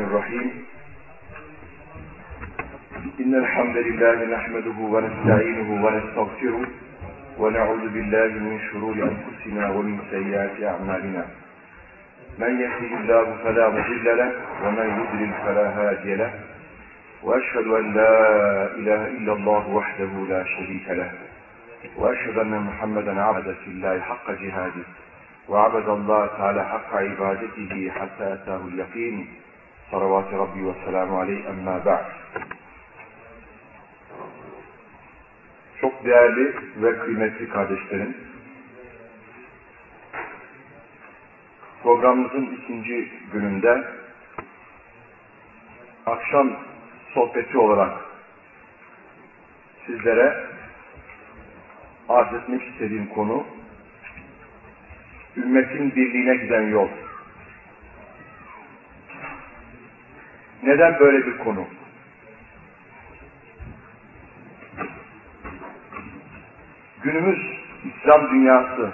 الرحيم. إن الحمد لله نحمده ونستعينه ونستغفره ونعوذ بالله من شرور أنفسنا ومن سيئات أعمالنا. من يهده الله فلا مضل له ومن يضلل فلا هادي له. وأشهد أن لا إله إلا الله وحده لا شريك له. وأشهد أن محمدا عبد في الله حق جهاده. وعبد الله تعالى حق عبادته حتى أتاه اليقين. صلوات ربي والسلام عليه أما بعد Çok değerli ve kıymetli kardeşlerim, programımızın ikinci gününde akşam sohbeti olarak sizlere arz etmek istediğim konu ümmetin birliğine giden yol. Neden böyle bir konu? Günümüz İslam dünyası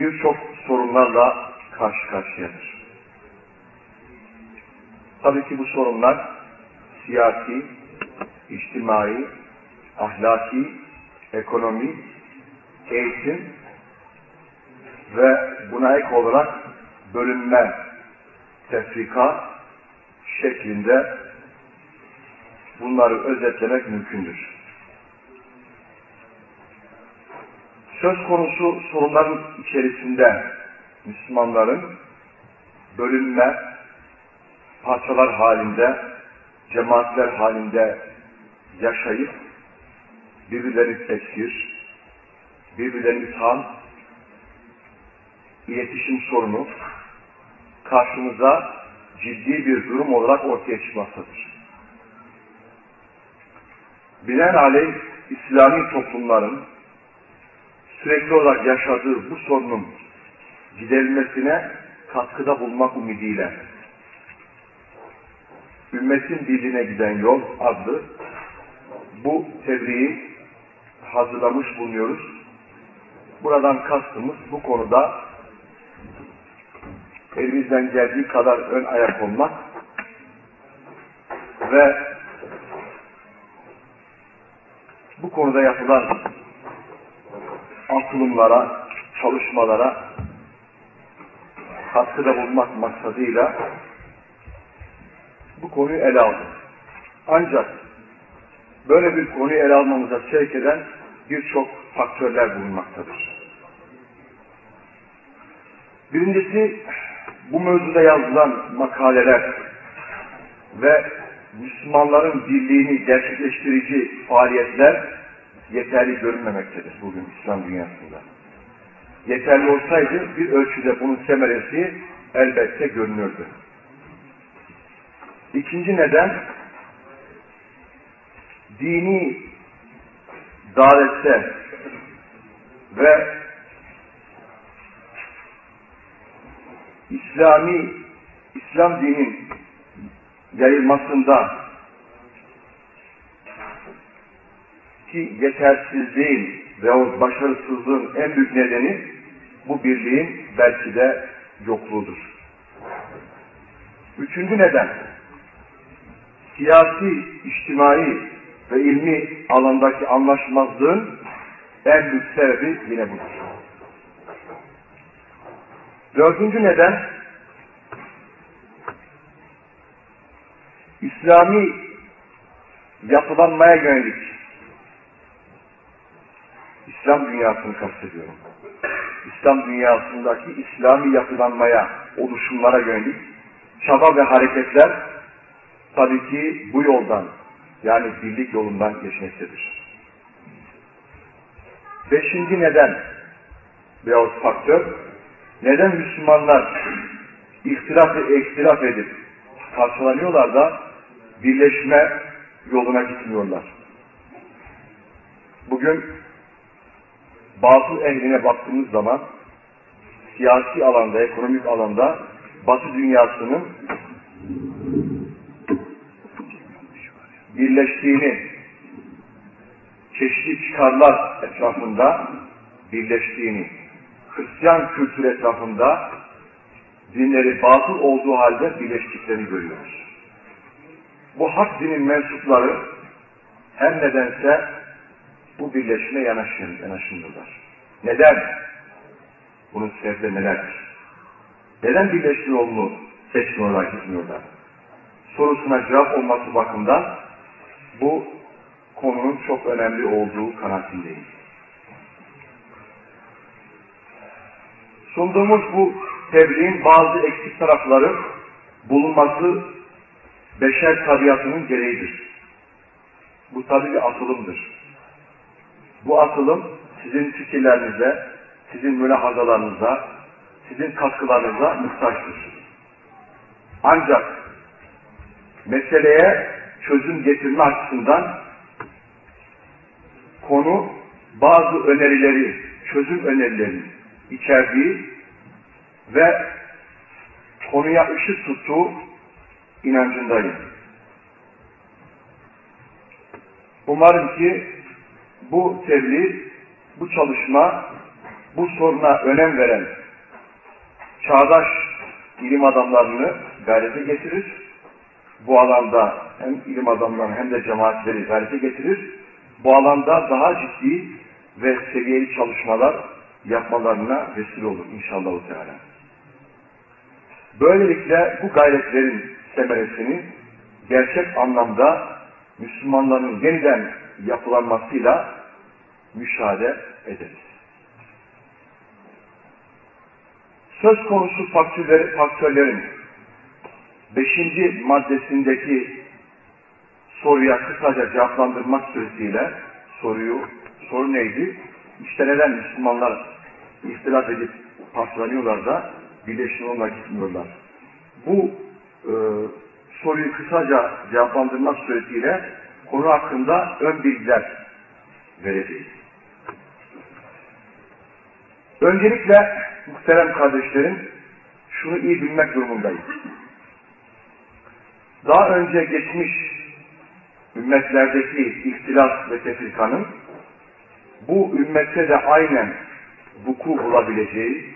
birçok sorunlarla karşı karşıyadır. Tabii ki bu sorunlar siyasi, içtimai, ahlaki, ekonomi, eğitim ve buna ek olarak bölünme, tefrika şeklinde bunları özetlemek mümkündür. Söz konusu sorunların içerisinde Müslümanların bölünme, parçalar halinde, cemaatler halinde yaşayıp birbirlerini tekfir, birbirlerini itham, iletişim sorunu karşımıza ciddi bir durum olarak ortaya çıkmaktadır. Binaenaleyh İslami toplumların sürekli olarak yaşadığı bu sorunun giderilmesine katkıda bulmak ümidiyle Ümmetin Birliğine Giden Yol adlı bu tebriği hazırlamış bulunuyoruz. Buradan kastımız bu konuda elimizden geldiği kadar ön ayak olmak ve bu konuda yapılan atılımlara, çalışmalara katkıda bulunmak maksadıyla bu konuyu ele aldık. Ancak böyle bir konuyu ele almamıza sevk eden birçok faktörler bulunmaktadır. Birincisi bu mevzuda yazılan makaleler ve Müslümanların birliğini gerçekleştirici faaliyetler yeterli görünmemektedir bugün İslam dünyasında. Yeterli olsaydı bir ölçüde bunun semeresi elbette görünürdü. İkinci neden dini davette ve İslami İslam dinin yayılmasında ki yetersizliğin ve o başarısızlığın en büyük nedeni bu birliğin belki de yokluğudur. Üçüncü neden siyasi, içtimai ve ilmi alandaki anlaşmazlığın en büyük sebebi yine budur. Dördüncü neden İslami yapılanmaya yönelik İslam dünyasını kastediyorum. İslam dünyasındaki İslami yapılanmaya, oluşumlara yönelik çaba ve hareketler tabii ki bu yoldan yani birlik yolundan geçmektedir. Beşinci neden veyahut faktör neden Müslümanlar ihtilaf ihtilaf edip parçalanıyorlar da birleşme yoluna gitmiyorlar. Bugün batıl ehline baktığımız zaman siyasi alanda, ekonomik alanda Batı dünyasının birleştiğini, çeşitli çıkarlar etrafında birleştiğini, Hristiyan kültür etrafında dinleri batıl olduğu halde birleştiklerini görüyoruz. Bu hak dinin mensupları her nedense bu birleşme yanaşın, yanaşındılar. Neden? Bunun sebepleri nelerdir? Neden birleşme yolunu seçmiyorlar, gitmiyorlar? Sorusuna cevap olması bakımından bu konunun çok önemli olduğu kanaatindeyim. Sunduğumuz bu tebliğin bazı eksik tarafları bulunması beşer tabiatının gereğidir. Bu tabi bir atılımdır. Bu atılım sizin fikirlerinize, sizin mülahazalarınıza, sizin katkılarınıza muhtaçtır. Ancak meseleye çözüm getirme açısından konu bazı önerileri, çözüm önerileri içerdiği ve konuya ışık tuttuğu inancındayım. Umarım ki bu tebliğ, bu çalışma, bu soruna önem veren çağdaş ilim adamlarını gayrete getirir. Bu alanda hem ilim adamlarını hem de cemaatleri gayrete getirir. Bu alanda daha ciddi ve seviyeli çalışmalar yapmalarına vesile olur inşallah. Teala. Böylelikle bu gayretlerin semeresini gerçek anlamda Müslümanların yeniden yapılanmasıyla müşahede ederiz. Söz konusu faktörleri, faktörlerin beşinci maddesindeki soruya kısaca cevaplandırmak suretiyle soruyu, soru neydi? İşte neden Müslümanlar ihtilaf edip paslanıyorlar da birleşim olmak gitmiyorlar. Bu e, soruyu kısaca cevaplandırmak suretiyle konu hakkında ön bilgiler vereceğiz. Öncelikle muhterem kardeşlerim şunu iyi bilmek durumundayız. Daha önce geçmiş ümmetlerdeki ihtilaf ve tefrikanın bu ümmette de aynen vuku bulabileceği,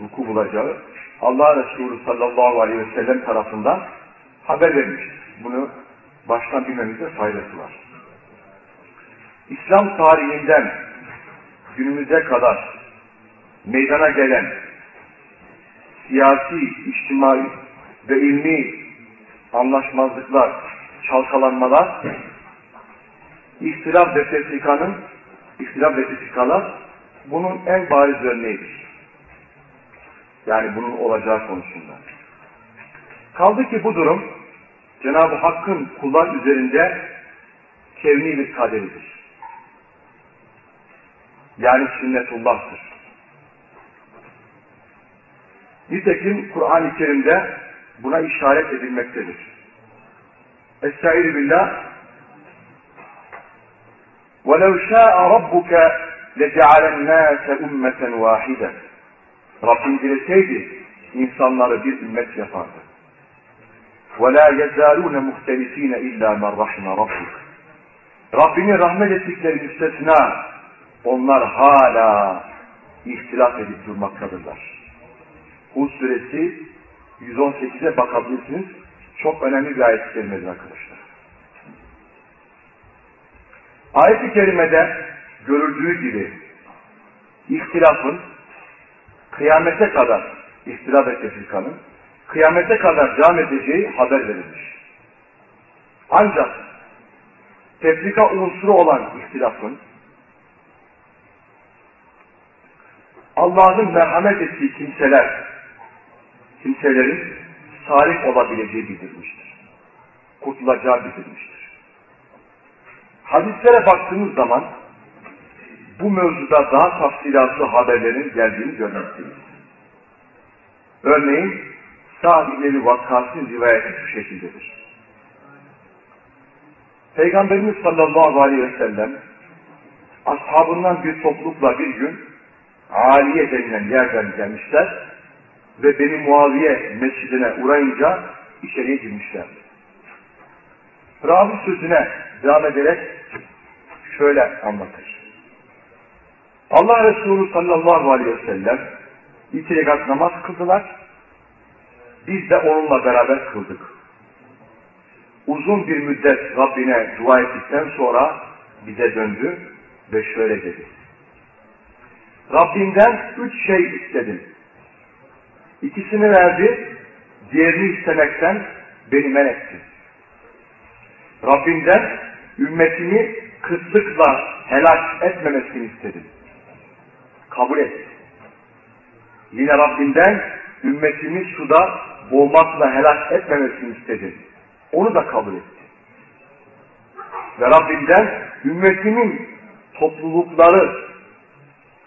vuku bulacağı Allah Resulü sallallahu aleyhi ve sellem tarafından haber vermiştir. Bunu baştan bilmemizde faydası var. İslam tarihinden günümüze kadar meydana gelen siyasi, içtimai ve ilmi anlaşmazlıklar, çalkalanmalar, ihtilaf ve tefrikanın, ihtilaf ve tefrikalar bunun en bariz örneğidir. Yani bunun olacağı konusunda. Kaldı ki bu durum Cenab-ı Hakk'ın kullar üzerinde kevni bir kaderidir. Yani sünnetullah'tır. Nitekim Kur'an-ı Kerim'de buna işaret edilmektedir. Estaizu billah وَلَوْ شَاءَ رَبُّكَ لَجَعَلَ النَّاسَ اُمَّةً وَاحِدًا Rabbim dileseydi insanları bir ümmet yapardı. وَلَا يَزَالُونَ مُخْتَلِف۪ينَ اِلَّا مَنْ رَحِمَ رَبُّكَ Rabbini rahmet ettikleri müstesna onlar hala ihtilaf edip durmaktadırlar. Hud suresi 118'e bakabilirsiniz. Çok önemli bir ayet-i kerimedir arkadaşlar. Ayet-i kerimede görüldüğü gibi ihtilafın kıyamete kadar ihtilaf tefrikanın kıyamete kadar devam edeceği haber verilmiş. Ancak tefrika unsuru olan ihtilafın Allah'ın merhamet ettiği kimseler, kimselerin salih olabileceği bildirilmiştir. Kurtulacağı bildirilmiştir. Hadislere baktığımız zaman bu mevzuda daha tafsilatlı haberlerin geldiğini görmekteyiz. Örneğin Sa'd İbni Vakkas'ın rivayeti şu şekildedir. Peygamberimiz sallallahu aleyhi ve sellem ashabından bir toplulukla bir gün Aliye denilen yerden gelmişler ve Beni Muaviye mescidine uğrayınca içeriye girmişler. Ravi sözüne devam ederek şöyle anlatır. Allah Resulü sallallahu aleyhi ve sellem iki rekat namaz kıldılar. biz de onunla beraber kıldık. Uzun bir müddet Rabbine dua ettikten sonra bize döndü ve şöyle dedi. Rabbimden üç şey istedim. İkisini verdi, diğerini istemekten beni men etti. Rabbimden ümmetini kıtlıkla helak etmemesini istedim. Kabul etti. Yine Rabbinden ümmetini suda boğmakla helak etmemesini istedi. Onu da kabul etti. Ve Rabbinden ümmetinin toplulukları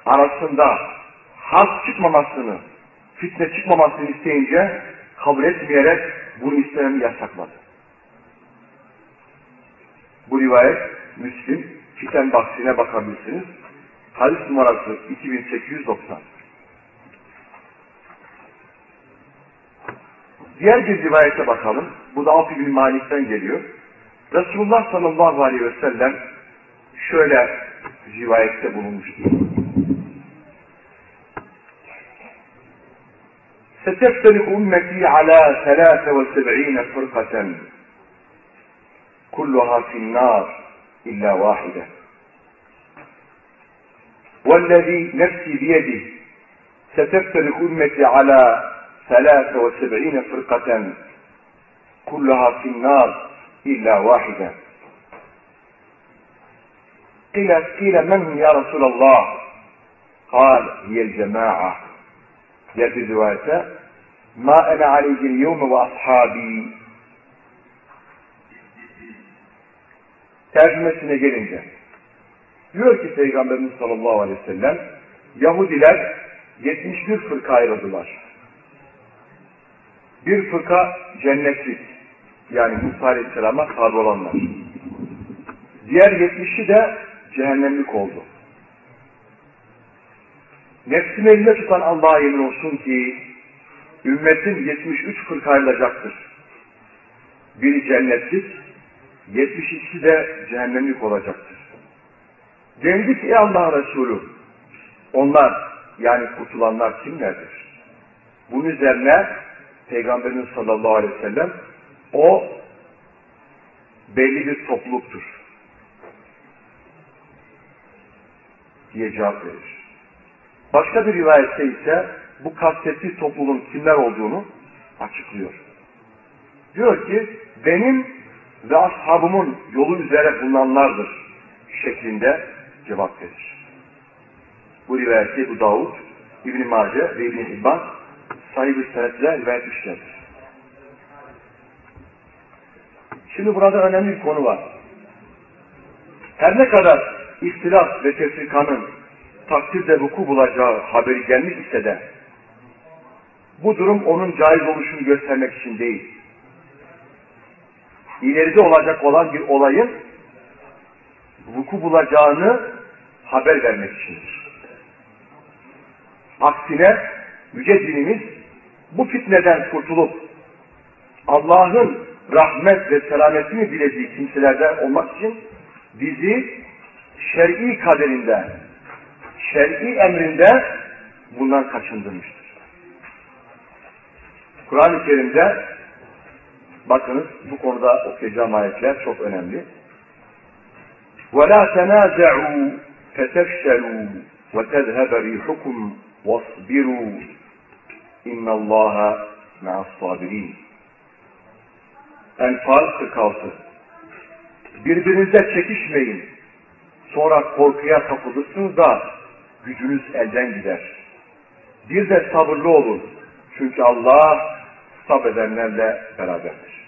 arasında harp çıkmamasını, fitne çıkmamasını isteyince kabul etmeyerek bunu istememi yasakladı. Bu rivayet Müslim, Fiten bahsine bakabilirsiniz. Hadis numarası 2890. Diğer bir rivayete bakalım. Bu da Avf bin Malik'ten geliyor. Resulullah sallallahu aleyhi ve sellem şöyle rivayette bulunmuştur. ستفترق أمتي على ثلاث وسبعين فرقة كلها في النار إلا واحدة والذي نفسي بيده ستفترق أمتي على ثلاث وسبعين فرقة كلها في النار إلا واحدة. قيل, قيل من يا رسول الله؟ قال هي الجماعة. يأتي رواية ما أنا عليه اليوم وأصحابي. tercümesine gelince diyor ki Peygamberimiz sallallahu aleyhi ve sellem Yahudiler 71 fırka ayrıldılar. Bir fırka cennetlik yani Musa aleyhisselama tabi olanlar. Diğer 70'i de cehennemlik oldu. Nefsini elinde tutan Allah'a yemin olsun ki ümmetin 73 fırka ayrılacaktır. Biri cennetlik, 72'si de cehennemlik olacaktır. Dendi ki Allah Resulü onlar yani kurtulanlar kimlerdir? Bunun üzerine Peygamberimiz sallallahu aleyhi ve sellem o belli bir topluluktur diye cevap verir. Başka bir rivayette ise bu kastettiği topluluğun kimler olduğunu açıklıyor. Diyor ki benim ve ashabımın yolu üzere bulunanlardır şeklinde cevap verir. Bu rivayeti bu Davud, İbn-i Mace ve İbn-i İbban sahibi senetle rivayet etmişlerdir. Şimdi burada önemli bir konu var. Her ne kadar ihtilaf ve tefrikanın takdirde vuku bulacağı haberi gelmiş ise de bu durum onun caiz oluşunu göstermek için değil. İleride olacak olan bir olayın vuku bulacağını haber vermek içindir. Aksine yüce dinimiz bu fitneden kurtulup Allah'ın rahmet ve selametini dilediği kimselerden olmak için bizi şer'i kaderinde, şer'i emrinde bundan kaçındırmıştır. Kur'an-ı Kerim'de bakınız bu konuda okuyacağım ayetler çok önemli. وَلَا تَنَازَعُوا فَتَفْشَلُوا وَتَذْهَبَ رِيحُكُمْ وَاصْبِرُوا اِنَّ اللّٰهَ مَعَ الصَّابِرِينَ Enfal 46 Birbirinize çekişmeyin. Sonra korkuya kapılırsınız da gücünüz elden gider. Bir de sabırlı olun. Çünkü Allah sabredenlerle beraberdir.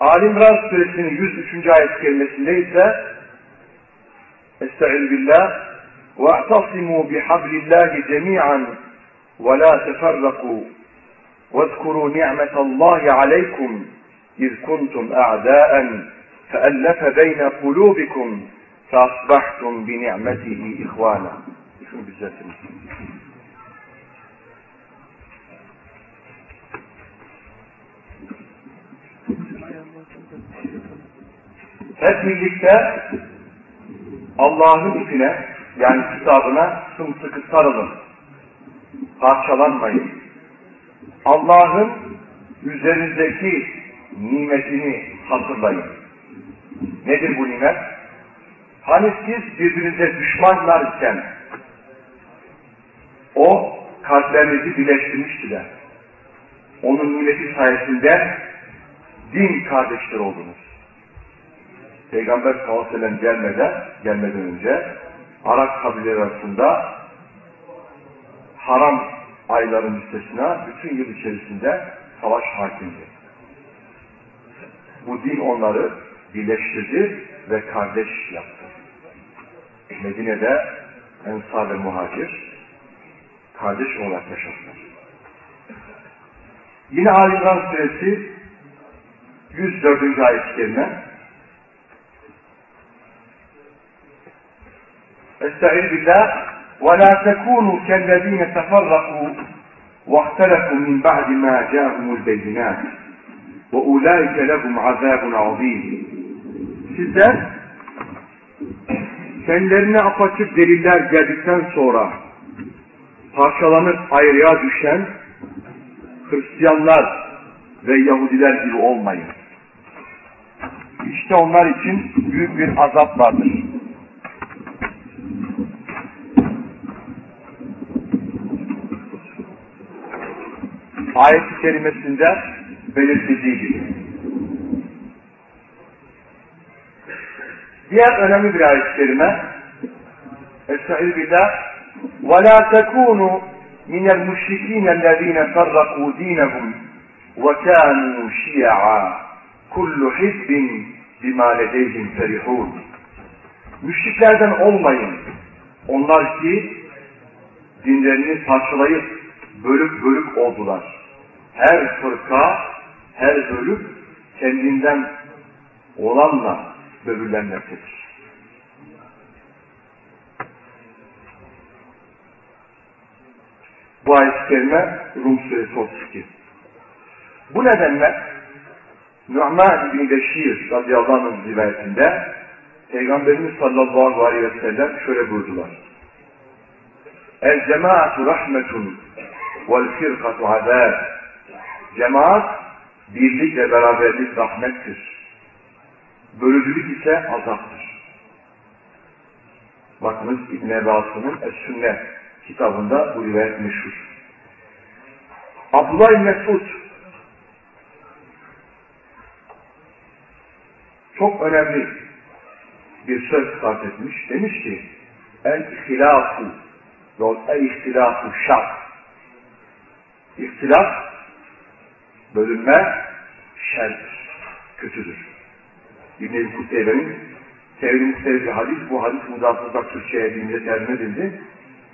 Ali İmran suresinin 103. ayet kelimesinde ise Estaizu billah وَاَعْتَصِمُوا بِحَبْلِ اللّٰهِ جَمِيعًا وَلَا تَفَرَّقُوا وَاذْكُرُوا نِعْمَةَ اللّٰهِ عَلَيْكُمْ إِذْ كُنْتُمْ أَعْدَاءً فَأَلَّفَ بَيْنَ قُلُوبِكُمْ فَأَصْبَحْتُمْ بِنِعْمَتِهِ إِخْوَانًا Şunu düzeltiniz. Hep birlikte Allah'ın ipine yani kitabına sımsıkı sarılın. parçalanmayın. Allah'ın üzerinizdeki nimetini hatırlayın. Nedir bu nimet? Hani siz birbirinize düşmanlarken o kalplerinizi birleştirmiştiler. Onun nimeti sayesinde din kardeşler oldunuz. Peygamber sallallahu aleyhi ve sellem gelmeden, gelmeden önce Arap kabileleri arasında haram ayların müstesna bütün yıl içerisinde savaş hakimdi. Bu din onları birleştirdi ve kardeş yaptı. Medine'de Ensar ve Muhacir kardeş olarak yaşadılar. Yine Ali İmran Suresi 104. ayet-i kerime Estaizu billah وَلَا تَكُونُوا كَالَّذ۪ينَ تَفَرَّقُوا وَاخْتَلَفُوا مِنْ بَعْدِ مَا جَاءُهُمُ الْبَيِّنَاتِ وَاُولَٰئِكَ لَهُمْ عَذَابٌ عَظ۪يمٌ Sizler kendilerine apaçık deliller geldikten sonra parçalanıp ayrıya düşen Hristiyanlar ve Yahudiler gibi olmayın. İşte onlar için büyük bir azap vardır. Ayet-i kerimesinde belirtildiği gibi. Diğer önemli bir ayet-i kerime Estaizu billah وَلَا تَكُونُوا مِنَ الْمُشْرِك۪ينَ الَّذ۪ينَ فَرَّقُوا د۪ينَهُمْ وَكَانُوا شِيَعًا كُلُّ حِزْبٍ bima ledeyhim ferihun. Müşriklerden olmayın. Onlar ki dinlerini parçalayıp bölük bölük oldular. Her fırka, her bölük kendinden olanla böbürlenmektedir. Bu ayet-i Rum suresi 32. Bu nedenle Nu'man bin Beşir radıyallahu anh'ın rivayetinde Peygamberimiz sallallahu aleyhi ve sellem şöyle buyurdular. El cemaatu rahmetun vel firkatu azab. Cemaat birlik ve beraberlik rahmettir. Bölücülük ise azaptır. Bakınız İbn Ebası'nın Es-Sünnet kitabında bu rivayet meşhur. Abdullah Mesud çok önemli bir söz sarf etmiş. Demiş ki el-ihtilafu yol el-ihtilafu şart. İhtilaf bölünme şerdir, kötüdür. İbn-i Kuteybe'nin sevdiğimiz sevdiği hadis, bu hadis mudafızda Türkçe'ye dilinde tercüme edildi.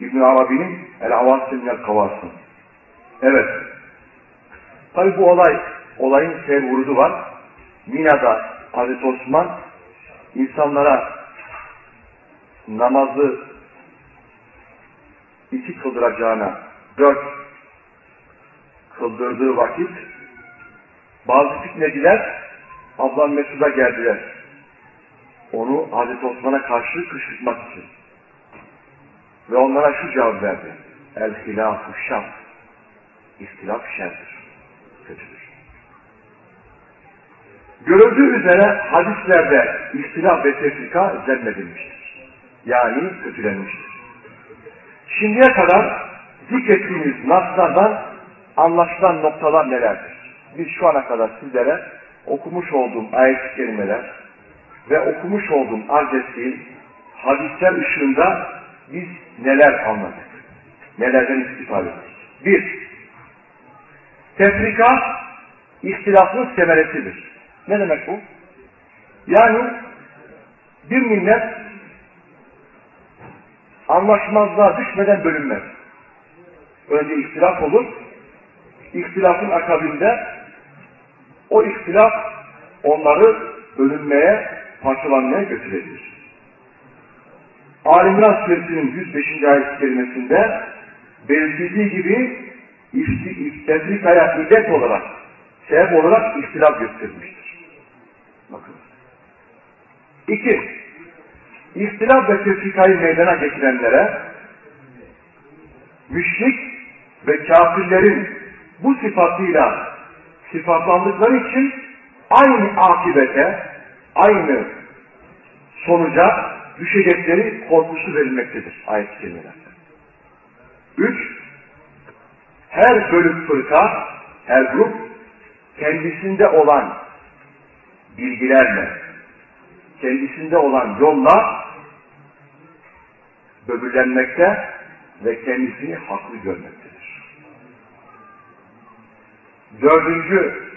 İbn Arabi'nin El Avasim El Kavasım. Evet. Tabi bu olay, olayın sevvurudu var. Mina'da Hazreti Osman insanlara namazı iki kıldıracağına dört kıldırdığı vakit bazı fitneciler Ablan Mesud'a geldiler. Onu Hazreti Osman'a karşı kışkırtmak için. Ve onlara şu cevap verdi. El hilafu şart. İhtilaf şerdir. Kötüdür. Görüldüğü üzere hadislerde ihtilaf ve tefrika zemmedilmiştir. Yani kötülenmiştir. Şimdiye kadar zikrettiğimiz naslardan anlaşılan noktalar nelerdir? Biz şu ana kadar sizlere okumuş olduğum ayet-i kerimeler ve okumuş olduğum arz hadisler ışığında biz neler anladık? Nelerden istifade ettik? Bir, tefrika ihtilafın semeresidir. Ne demek bu? Yani bir millet anlaşmazlığa düşmeden bölünmez. Önce ihtilaf olur, ihtilafın akabinde o ihtilaf onları bölünmeye, parçalanmaya götürebilir. Alimran suresinin 105. ayet kelimesinde belirtildiği gibi tefrikaya illet olarak, sebep olarak ihtilaf göstermiştir. Bakın. İki, ihtilaf ve tefrikayı meydana getirenlere müşrik ve kafirlerin bu sıfatıyla sıfatlandıkları için aynı akibete, aynı sonuca düşecekleri korkusu verilmektedir ayet-i kerimelerde. Üç, her bölük fırka, her grup kendisinde olan bilgilerle, kendisinde olan yolla böbürlenmekte ve kendisini haklı görmektedir. Dördüncü